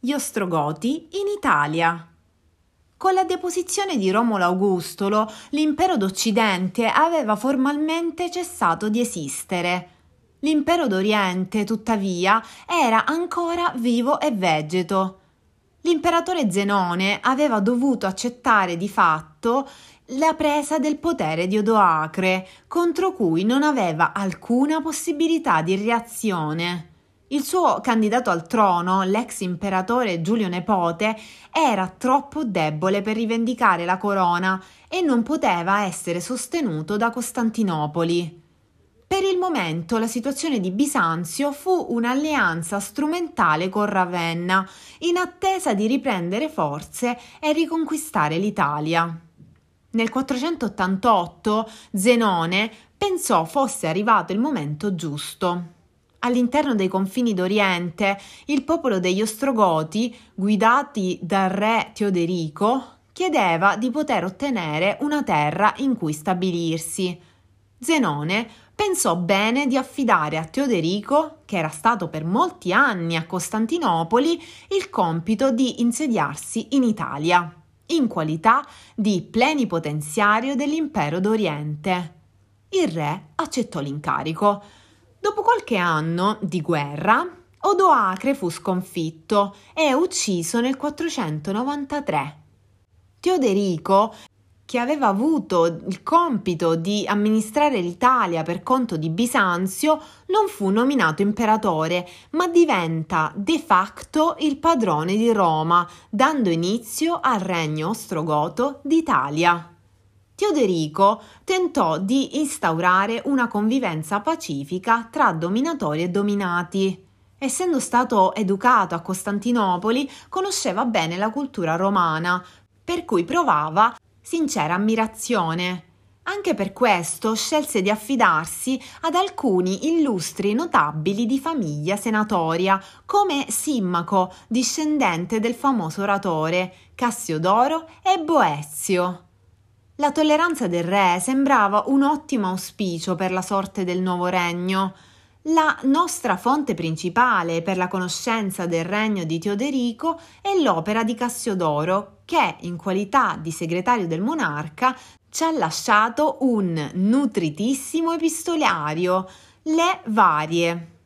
Gli Ostrogoti in Italia. Con la deposizione di Romolo Augustolo, l'impero d'Occidente aveva formalmente cessato di esistere. L'impero d'Oriente, tuttavia, era ancora vivo e vegeto. L'imperatore Zenone aveva dovuto accettare di fatto la presa del potere di Odoacre, contro cui non aveva alcuna possibilità di reazione. Il suo candidato al trono, l'ex imperatore Giulio Nepote, era troppo debole per rivendicare la corona e non poteva essere sostenuto da Costantinopoli. Per il momento la situazione di Bisanzio fu un'alleanza strumentale con Ravenna, in attesa di riprendere forze e riconquistare l'Italia. Nel 488 Zenone pensò fosse arrivato il momento giusto. All'interno dei confini d'Oriente, il popolo degli Ostrogoti, guidati dal re Teoderico, chiedeva di poter ottenere una terra in cui stabilirsi. Zenone pensò bene di affidare a Teoderico, che era stato per molti anni a Costantinopoli, il compito di insediarsi in Italia, in qualità di plenipotenziario dell'impero d'Oriente. Il re accettò l'incarico Dopo qualche anno di guerra, Odoacre fu sconfitto e ucciso nel 493. Teoderico, che aveva avuto il compito di amministrare l'Italia per conto di Bisanzio, non fu nominato imperatore, ma diventa de facto il padrone di Roma, dando inizio al regno ostrogoto d'Italia. Teoderico tentò di instaurare una convivenza pacifica tra dominatori e dominati. Essendo stato educato a Costantinopoli, conosceva bene la cultura romana, per cui provava sincera ammirazione. Anche per questo scelse di affidarsi ad alcuni illustri notabili di famiglia senatoria, come Simmaco, discendente del famoso oratore, Cassiodoro e Boezio. La tolleranza del re sembrava un ottimo auspicio per la sorte del nuovo regno. La nostra fonte principale per la conoscenza del regno di Teoderico è l'opera di Cassiodoro, che, in qualità di segretario del monarca, ci ha lasciato un nutritissimo epistolario, le varie.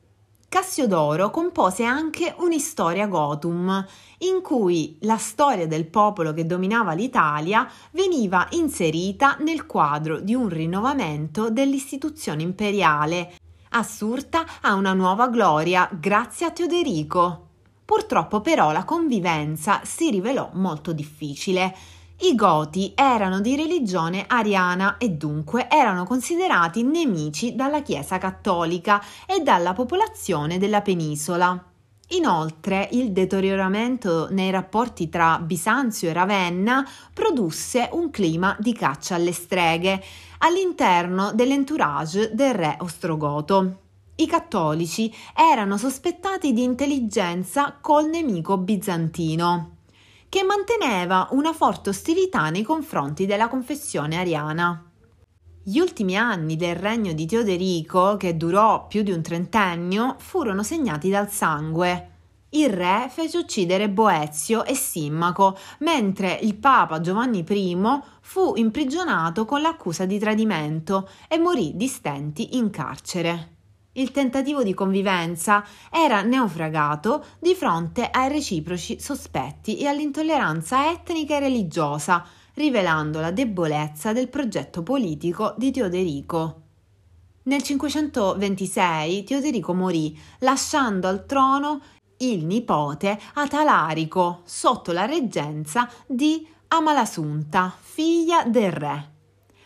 Cassiodoro compose anche un'istoria Gotum, in cui la storia del popolo che dominava l'Italia veniva inserita nel quadro di un rinnovamento dell'istituzione imperiale, assurta a una nuova gloria grazie a Teoderico. Purtroppo però la convivenza si rivelò molto difficile i Goti erano di religione ariana e dunque erano considerati nemici dalla Chiesa cattolica e dalla popolazione della penisola. Inoltre, il deterioramento nei rapporti tra Bisanzio e Ravenna produsse un clima di caccia alle streghe all'interno dell'entourage del re ostrogoto. I cattolici erano sospettati di intelligenza col nemico bizantino che manteneva una forte ostilità nei confronti della confessione ariana. Gli ultimi anni del regno di Teoderico, che durò più di un trentennio, furono segnati dal sangue. Il re fece uccidere Boezio e Simmaco, mentre il papa Giovanni I fu imprigionato con l'accusa di tradimento e morì di stenti in carcere. Il tentativo di convivenza era naufragato di fronte ai reciproci sospetti e all'intolleranza etnica e religiosa, rivelando la debolezza del progetto politico di Teoderico. Nel 526 Teoderico morì, lasciando al trono il nipote Atalarico sotto la reggenza di Amalasunta, figlia del re.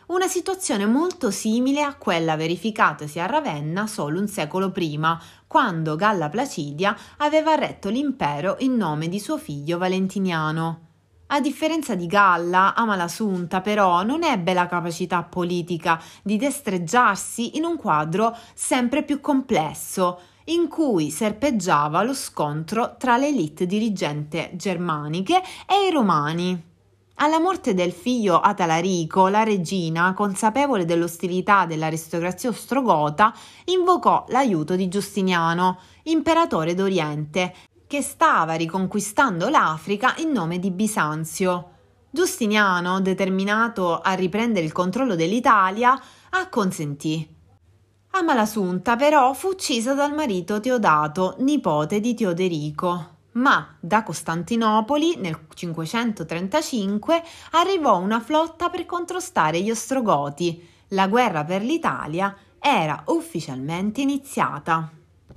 Una situazione molto simile a quella verificatasi a Ravenna solo un secolo prima, quando Galla Placidia aveva retto l'impero in nome di suo figlio Valentiniano. A differenza di Galla, Amalasunta però non ebbe la capacità politica di destreggiarsi in un quadro sempre più complesso, in cui serpeggiava lo scontro tra le elite dirigente germaniche e i romani. Alla morte del figlio Atalarico, la regina, consapevole dell'ostilità dell'aristocrazia ostrogota, invocò l'aiuto di Giustiniano, imperatore d'Oriente, che stava riconquistando l'Africa in nome di Bisanzio. Giustiniano, determinato a riprendere il controllo dell'Italia, acconsentì. Amalasunta però fu uccisa dal marito Teodato, nipote di Teoderico. Ma da Costantinopoli nel 535 arrivò una flotta per contrastare gli Ostrogoti. La guerra per l'Italia era ufficialmente iniziata.